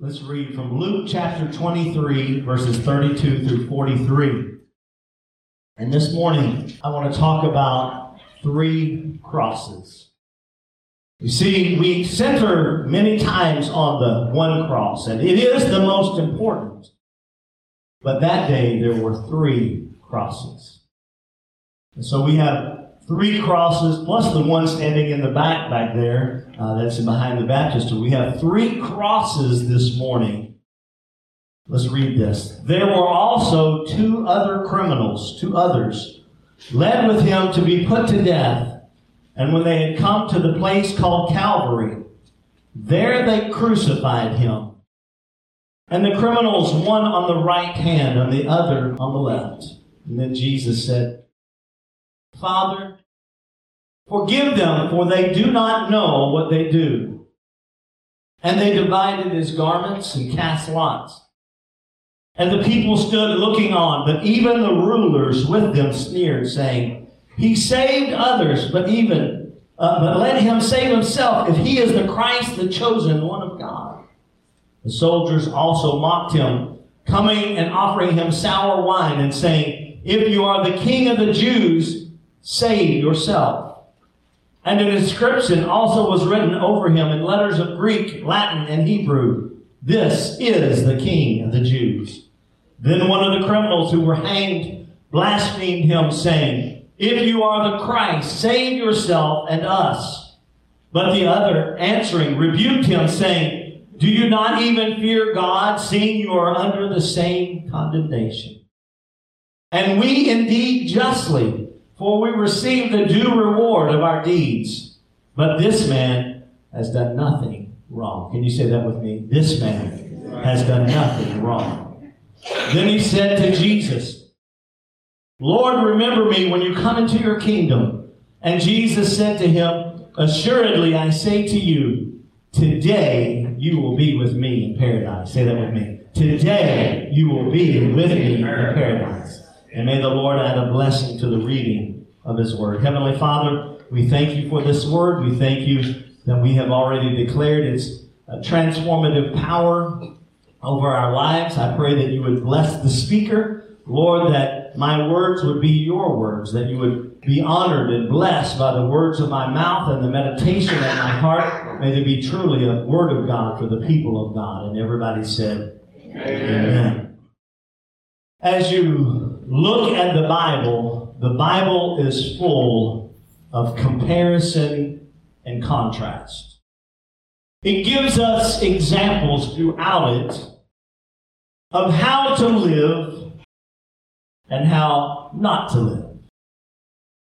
Let's read from Luke chapter 23, verses 32 through 43. And this morning, I want to talk about three crosses. You see, we center many times on the one cross, and it is the most important. But that day, there were three crosses. And so we have three crosses, plus the one standing in the back back there, uh, that's behind the baptistry. We have three crosses this morning Let's read this. There were also two other criminals, two others, led with him to be put to death. And when they had come to the place called Calvary, there they crucified him. And the criminals, one on the right hand and the other on the left. And then Jesus said, Father, forgive them, for they do not know what they do. And they divided his garments and cast lots. And the people stood looking on, but even the rulers with them sneered, saying, He saved others, but even, uh, but let him save himself if he is the Christ, the chosen one of God. The soldiers also mocked him, coming and offering him sour wine and saying, If you are the king of the Jews, save yourself. And an inscription also was written over him in letters of Greek, Latin, and Hebrew. This is the king of the Jews. Then one of the criminals who were hanged blasphemed him, saying, If you are the Christ, save yourself and us. But the other, answering, rebuked him, saying, Do you not even fear God, seeing you are under the same condemnation? And we indeed justly, for we receive the due reward of our deeds. But this man has done nothing wrong. Can you say that with me? This man has done nothing wrong. Then he said to Jesus, Lord, remember me when you come into your kingdom. And Jesus said to him, Assuredly, I say to you, today you will be with me in paradise. Say that with me. Today you will be with me in paradise. And may the Lord add a blessing to the reading of his word. Heavenly Father, we thank you for this word. We thank you that we have already declared its uh, transformative power over our lives. I pray that you would bless the speaker. Lord, that my words would be your words, that you would be honored and blessed by the words of my mouth and the meditation of my heart. May they be truly a word of God for the people of God. And everybody said, Amen. Amen. As you look at the Bible, the Bible is full of comparison and contrast. It gives us examples throughout it of how to live and how not to live.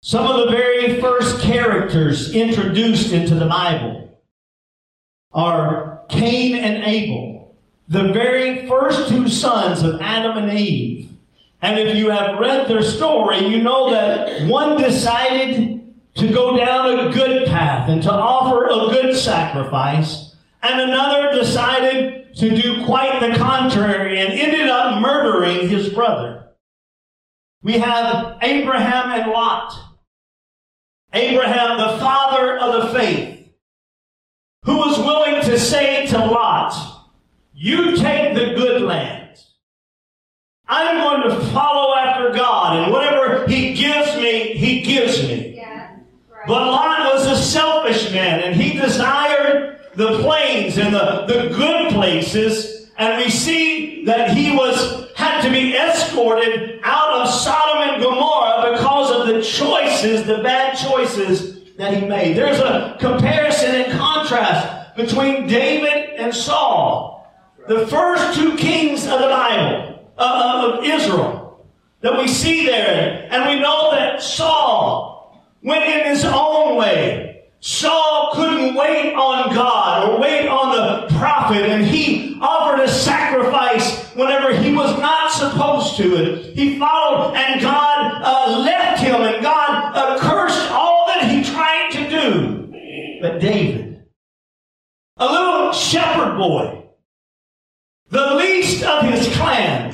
Some of the very first characters introduced into the Bible are Cain and Abel, the very first two sons of Adam and Eve. And if you have read their story, you know that one decided to go down a good path and to offer a good sacrifice, and another decided to do quite the contrary and ended up murdering his brother. We have Abraham and Lot. Abraham, the father of the faith, who was willing to say to Lot, You take the good land. I'm going to follow after God, and whatever He gives me, He gives me. But Lot was a selfish man, and he desired the plains and the, the good places, and we see that he was had to be escorted out of Sodom and Gomorrah because of the choices, the bad choices that he made. There's a comparison and contrast between David and Saul, the first two kings of the Bible, of Israel, that we see there. And we know that Saul went in his own way. Saul couldn't wait on God or wait on the prophet, and he offered a sacrifice whenever he was not supposed to. And he followed, and God uh, left him, and God uh, cursed all that he tried to do. But David, a little shepherd boy, the least of his clan,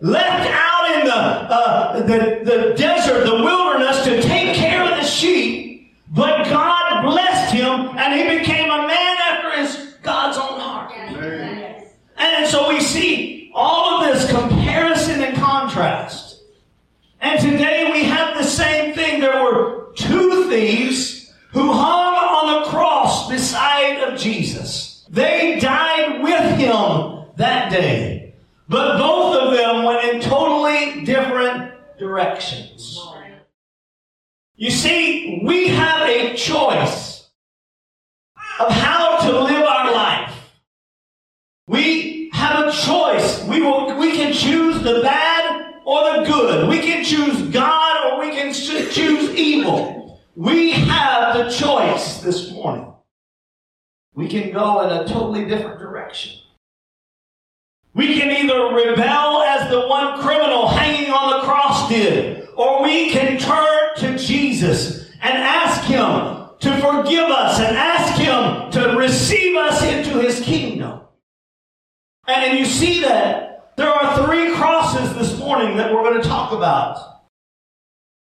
left out in the, uh, the, the desert, the wilderness, to take care of the sheep, but God blessed him and he became We can go in a totally different direction. We can either rebel as the one criminal hanging on the cross did, or we can turn to Jesus and ask Him to forgive us and ask Him to receive us into His kingdom. And if you see that there are three crosses this morning that we're going to talk about.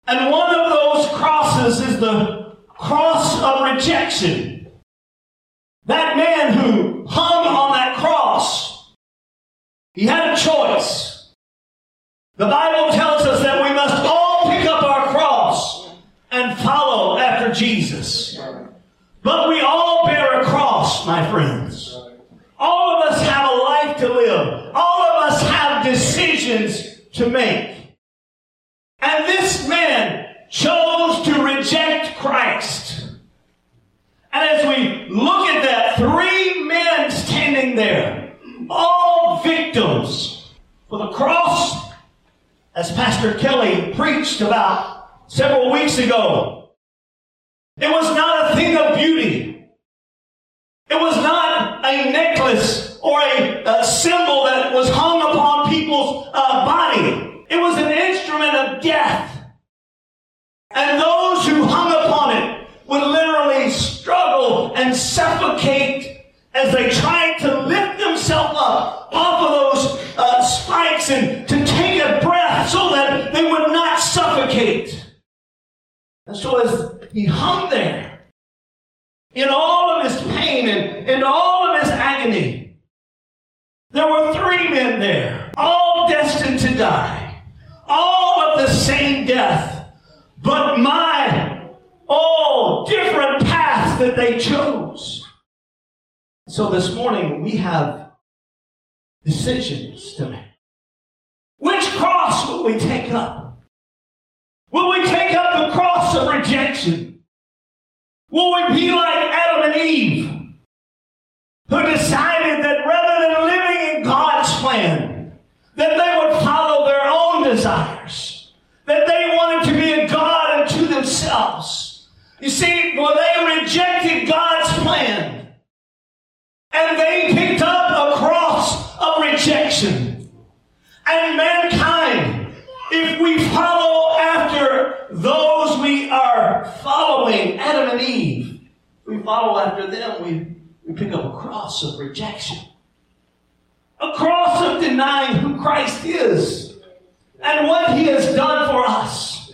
And one of those crosses is the cross of rejection. That man who hung on that cross, he had a choice. The Bible tells us that we must all pick up our cross and follow after Jesus. But we all bear a cross, my friends. All of us have a life to live. All of us have decisions to make. And this man chose to reject Christ. And as we look at that, three men standing there, all victims for the cross, as Pastor Kelly preached about several weeks ago. It was not a thing of beauty. It was not a necklace or a, a symbol that was hung upon people's uh, body. It was an instrument of death. And those who hung upon it would literally struggle and suffocate as they tried to lift themselves up off to take a breath so that they would not suffocate. And so as he hung there, in all of his pain and in all of his agony, there were three men there, all destined to die, all of the same death, but my, all different paths that they chose. So this morning we have decisions to make. Will we take up? Will we take up the cross of rejection? Will we be like Adam and Eve, who decided that rather than living in God's plan, that they would follow their own desires, that they wanted to be a God unto themselves? You see, well, they rejected God's plan, and they picked up a cross of rejection. And mankind, if we follow after those we are following, Adam and Eve, if we follow after them, we, we pick up a cross of rejection. A cross of denying who Christ is and what he has done for us.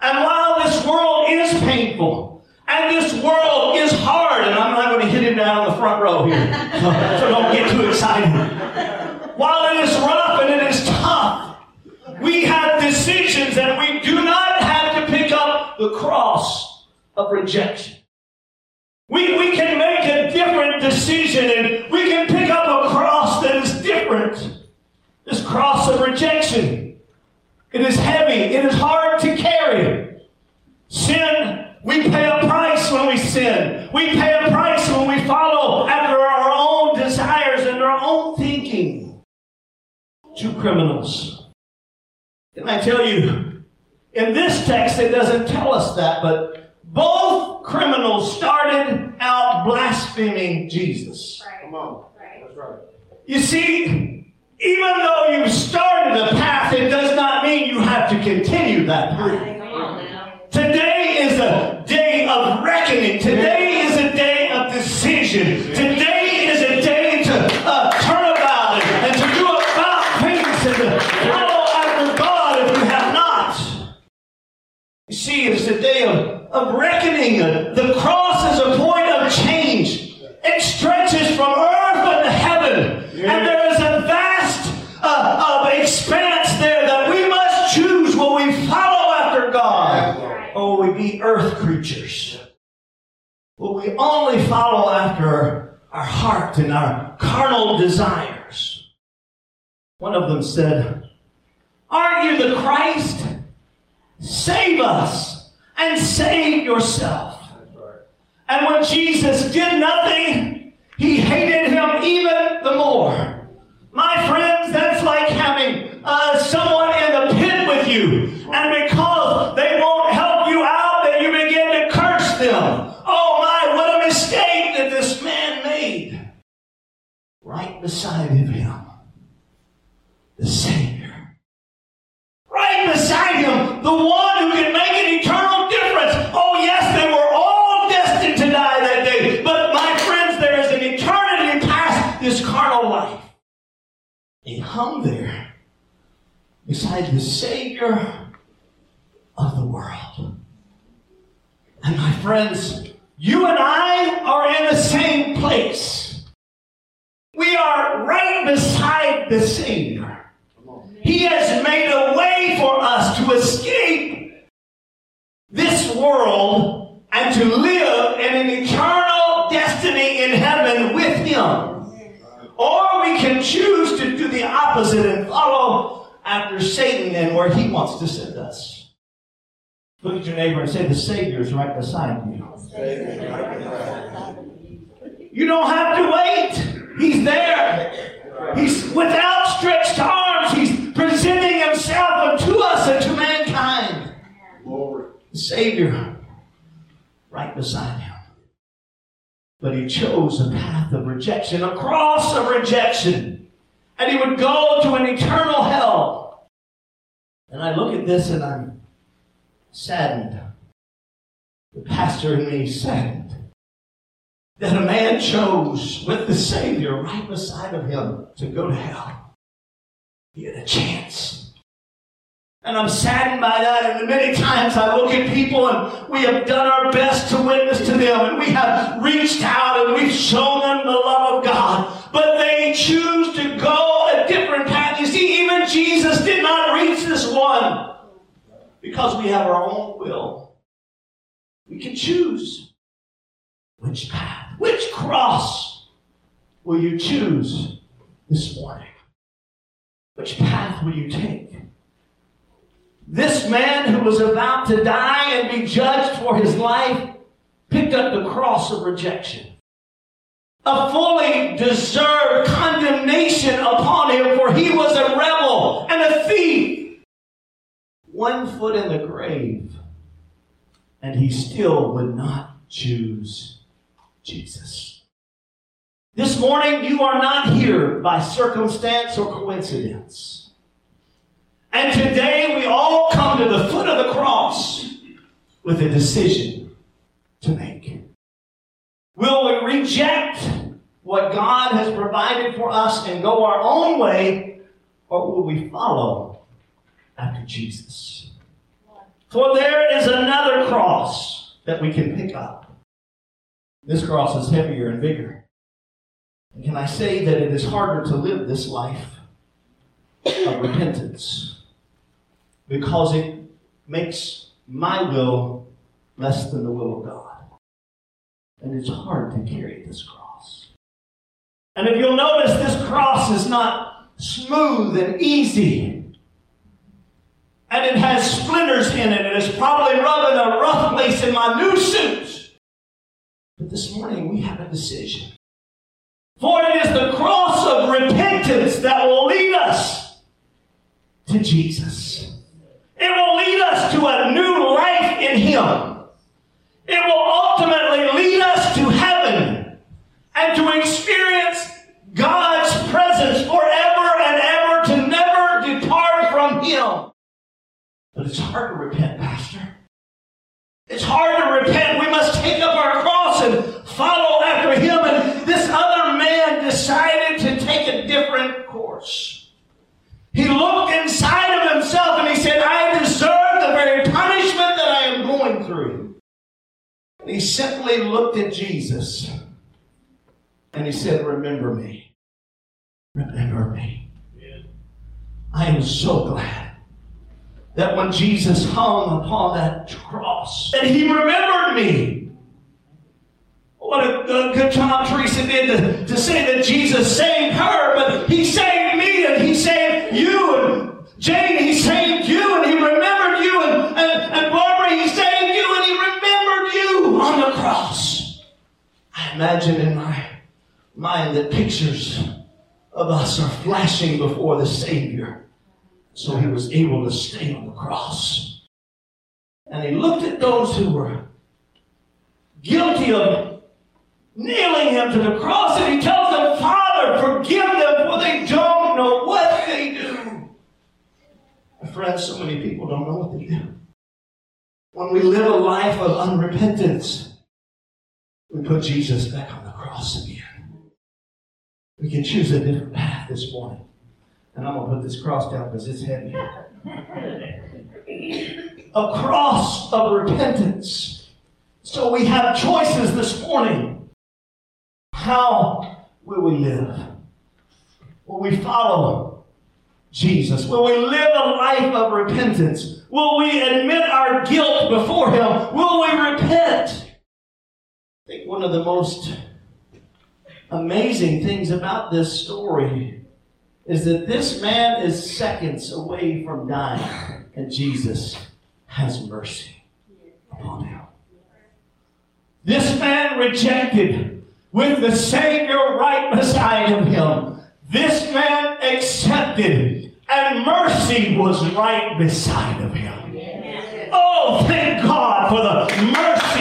And while this world is painful, and this world is hard, and I'm not going to hit him down on the front row here, so, so don't get too excited. While it is rough and it is we have decisions and we do not have to pick up the cross of rejection. We, we can make a different decision and we can pick up a cross that is different. This cross of rejection. It is heavy. It is hard to carry. Sin, we pay a price when we sin. We pay a price when we follow after our own desires and our own thinking. Two criminals. And I tell you, in this text, it doesn't tell us that, but both criminals started out blaspheming Jesus. Come on. That's right. You see, even though you've started a path, it does not mean you have to continue that path. Come on now. Today is a day of reckoning. Today is a day of decision. Today see it as the day of, of reckoning. The cross is a point of change. It stretches from earth unto heaven. Yeah. And there is a vast uh, expanse there that we must choose will we follow after God or will we be earth creatures? Will we only follow after our heart and our carnal desires? One of them said, "Are you the Christ? Save us and save yourself. And when Jesus did nothing, he hated him even the more. My friends, that's like having uh, someone in the pit with you. And because they won't help you out, then you begin to curse them. Oh my, what a mistake that this man made. Right beside him, the beside the Savior of the world. And my friends, you and I to send us. Look at your neighbor and say, The Savior is right beside you. You don't have to wait. He's there. He's with outstretched arms. He's presenting himself unto us and to mankind. The Savior right beside him. But he chose a path of rejection, a cross of rejection. And he would go to an eternal hell. And I look at this and I'm saddened. The pastor and me saddened that a man chose with the Savior right beside of him to go to hell. He had a chance. And I'm saddened by that. And many times I look at people and we have done our best to witness to them and we have reached out and because we have our own will. We can choose which path, which cross will you choose this morning? Which path will you take? This man who was about to die and be judged for his life picked up the cross of rejection. A fully deserved condemnation upon him, for he was a rebel and a thief. One foot in the grave, and he still would not choose Jesus. This morning, you are not here by circumstance or coincidence. And today we all come to the foot of the cross with a decision to make. Will we reject what God has provided for us and go our own way, or will we follow after Jesus? For there is another cross that we can pick up. This cross is heavier and bigger. And can I say that it is harder to live this life of repentance? because it makes my will less than the will of God. And it's hard to carry this cross. And if you'll notice, this cross is not smooth and easy. And it has splinters in it, and it's probably rubbing a rough place in my new suit. But this morning we have a decision. For it is the cross of repentance that will lead us to Jesus. It will lead us to a new life in Him. It will ultimately lead us to heaven and to experience it's hard to repent, Pastor. It's hard to repent. We must take up our cross and follow after Him. And this other man decided to take a different course. He looked inside of himself and he said, I deserve the very punishment that I am going through. And he simply looked at Jesus and he said, Remember me. Remember me. I am so glad that when Jesus hung upon that cross, that he remembered me. What a, a good job Teresa did to, to say that Jesus saved her, but he saved me and he saved you and Jane, he saved you and he remembered you and, and, and Barbara, he saved you and he remembered you on the cross. I imagine in my mind that pictures of us are flashing before the Savior. So he was able to stay on the cross. And he looked at those who were guilty of nailing him to the cross and he tells them, Father, forgive them for they don't know what they do. My friends, so many people don't know what they do. When we live a life of unrepentance, we put Jesus back on the cross again. We can choose a different path this morning. And I'm going to put this cross down because it's heavy. a cross of repentance. So we have choices this morning. How will we live? Will we follow Jesus? Will we live a life of repentance? Will we admit our guilt before Him? Will we repent? I think one of the most amazing things about this story is that this man is seconds away from dying, and Jesus has mercy upon him. This man rejected with the Savior right beside of him. This man accepted, and mercy was right beside of him. Oh, thank God for the mercy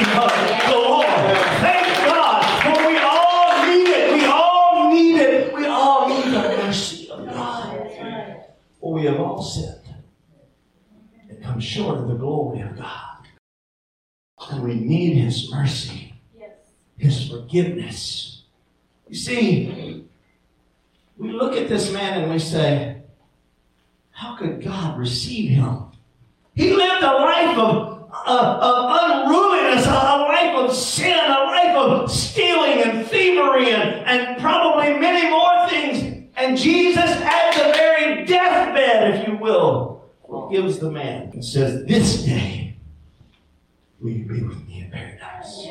short of the glory of God. And we need His mercy, His forgiveness. You see, we look at this man and we say, How could God receive him? He lived a life of, uh, of unruliness, a life of sin, a life of stealing and thievery and, and probably many more things. And Jesus, at the very deathbed, if you will, forgives the man and says, This day will you be with me in paradise.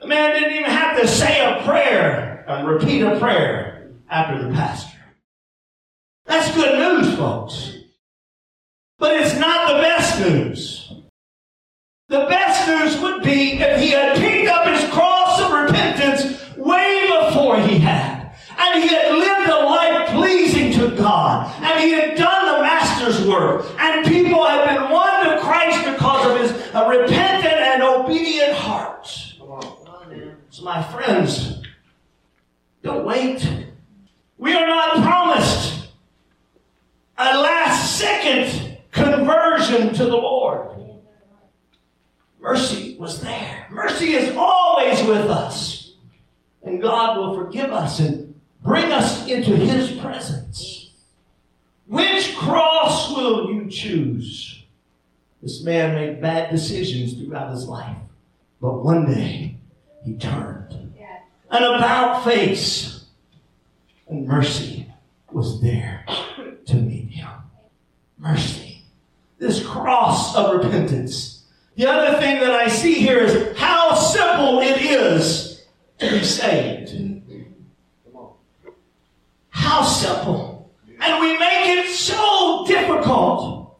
The man didn't even have to say a prayer and repeat a prayer after the pastor. That's good news, folks. But it's not the best news. The best news would be if he had picked up his cross of repentance way before he had. And he had lived a life pleasing to God. And he had done master's work. And people have been won to Christ because of his uh, repentant and obedient heart. So my friends, don't wait. We are not promised a last second conversion to the Lord. Mercy was there. Mercy is always with us. And God will forgive us and bring us into His presence. Which cross will you choose? This man made bad decisions throughout his life. But one day, he turned. An about face. And mercy was there to meet him. Mercy. This cross of repentance. The other thing that I see here is how simple it is to be saved. How simple. And we make it so difficult.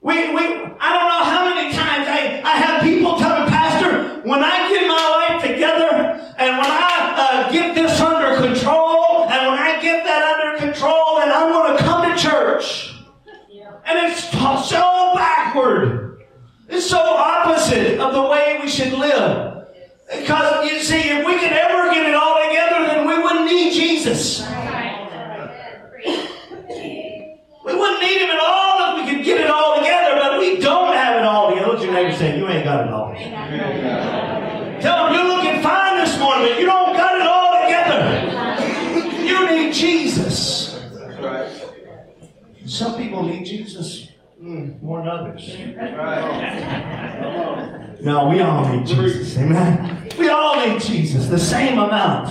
We, we, I don't know how many times I, I have people tell me, Pastor, when I get my life together and when I uh, get this under control and when I get that under control, then I'm going to come to church. Yeah. And it's so backward. It's so opposite of the way we should live. Because you see, if we could ever get it all together, then we wouldn't need Jesus. We wouldn't need him at all if we could get it all together, but we don't have it all together. Look at your neighbor saying, You ain't got it all together. Tell him you're looking fine this morning, but you don't got it all together. You need Jesus. Some people need Jesus mm, more than others. No, we all need Jesus. Amen. We all need Jesus, the same amount.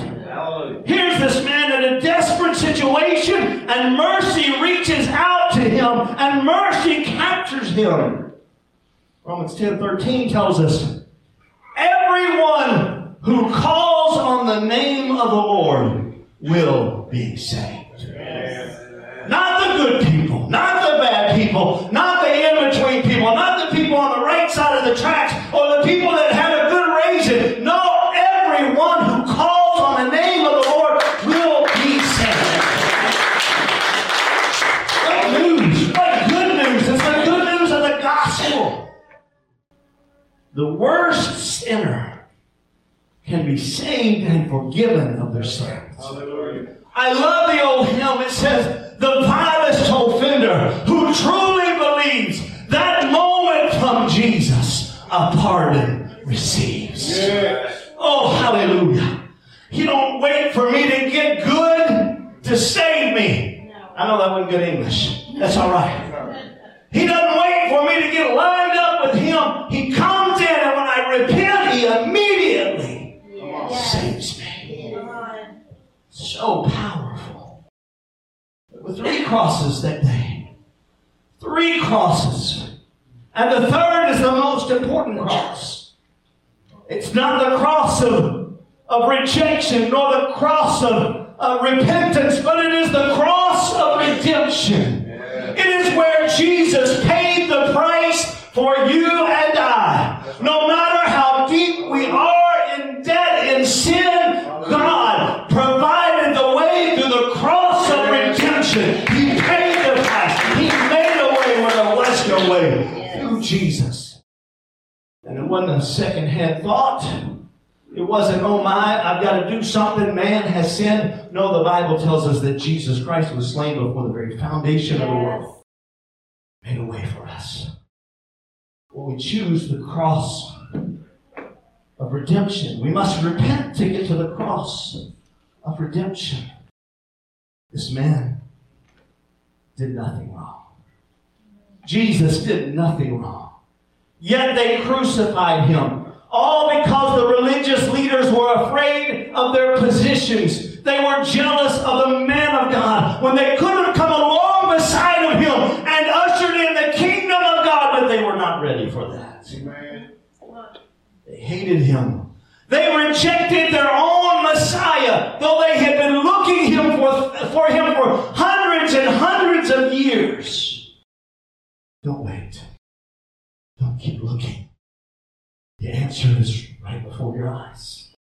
Here's this man in a desperate situation, and mercy reaches out to him, and mercy captures him. Romans 10 13 tells us, Everyone who calls on the name of the Lord will be saved. Not the good people, not the bad people, not the in between people, not the people on the right side of the tracks or the people that had a good raising. No, everyone who calls on the name of the Lord will be saved. What news? What good news? It's the good news of the gospel. The worst sinner can be saved and forgiven of their sins. I love the old hymn. It says, the vilest a pardon receives. Oh, hallelujah. He don't wait for me to get good to save me. I know that wasn't good English. That's all right. He doesn't wait for me to get lined up with him. He comes in, and when I repent, he immediately saves me. So powerful. With three crosses that day. Three crosses. And the third is the most important cross. It's not the cross of, of rejection nor the cross of, of repentance, but it is the cross of redemption. It is where Jesus paid the price for you and wasn't a second-hand thought. It wasn't, oh my, I've got to do something. Man has sinned. No, the Bible tells us that Jesus Christ was slain before the very foundation of the world. Made a way for us. When we choose the cross of redemption, we must repent to get to the cross of redemption. This man did nothing wrong. Jesus did nothing wrong. Yet they crucified him all because the religious leaders were afraid of their positions. They were jealous of the man of God when they could have come along beside of him and ushered in the kingdom of God, but they were not ready for that. Amen. They hated him. They rejected their own Messiah, though they had been looking him for, for him for hundreds and hundreds of years. Don't wait. Keep looking. The answer is right before your eyes.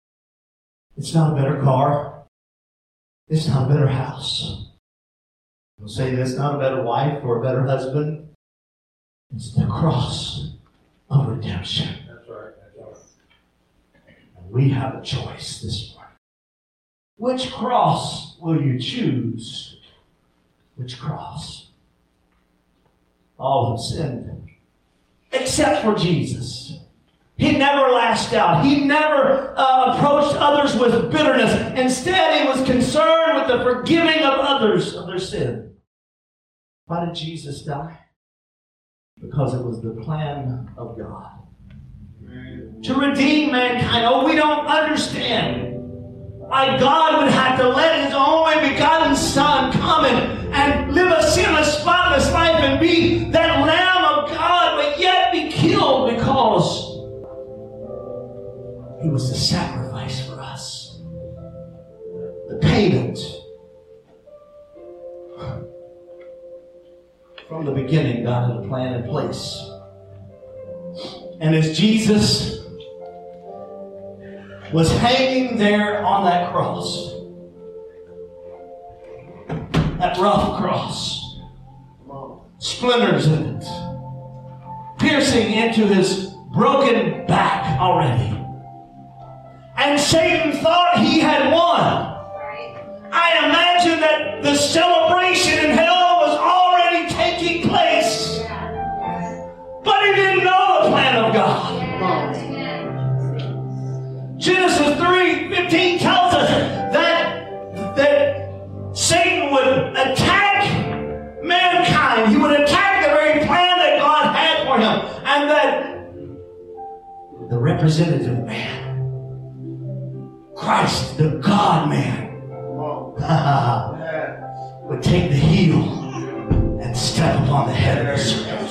It's not a better car. It's not a better house. We'll say this not a better wife or a better husband. It's the cross of redemption. That's right. That's right. And we have a choice this morning. Which cross will you choose? Which cross? All have sinned, except for Jesus. He never lashed out. He never uh, approached others with bitterness. Instead, he was concerned with the forgiving of others of their sin. Why did Jesus die? Because it was the plan of God to redeem mankind. Oh, we don't understand why God would have to let His only begotten Son come and, and live a sinless, spotless life and be that He was the sacrifice for us, the payment. From the beginning, God had a plan in place. And as Jesus was hanging there on that cross, that rough cross, splinters in it, piercing into his broken back already. And Satan thought he had won. I imagine that the celebration in hell was already taking place. But he didn't know the plan of God. Genesis 3 15 tells us that, that Satan would attack mankind. He would attack the very plan that God had for him. And that the representative man, Christ, the God man, would take the heel and step upon the head of the serpent.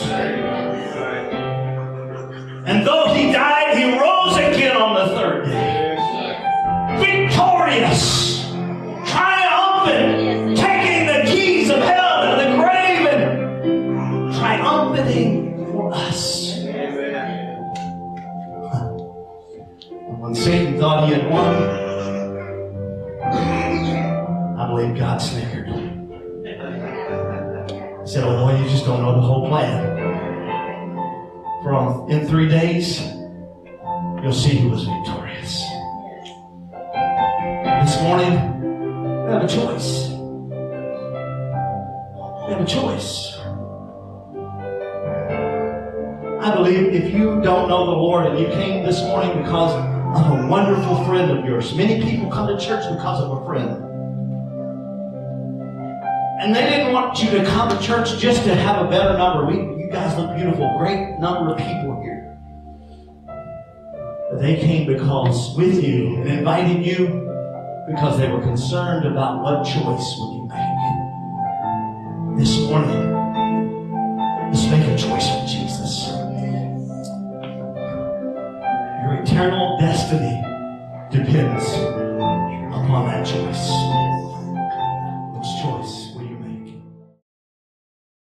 And though he died, he rose again on the third day. Victorious, triumphant, taking the keys of hell and the grave and triumphing for us. And when Satan thought he had won, don't know the whole plan. From in three days, you'll see who was victorious. This morning, we have a choice. We have a choice. I believe if you don't know the Lord and you came this morning because of a wonderful friend of yours, many people come to church because of a friend. And they didn't want you to come to church just to have a better number. We, you guys look beautiful. Great number of people here. But they came because with you and invited you because they were concerned about what choice would you make. This morning, let's make a choice for Jesus. Your eternal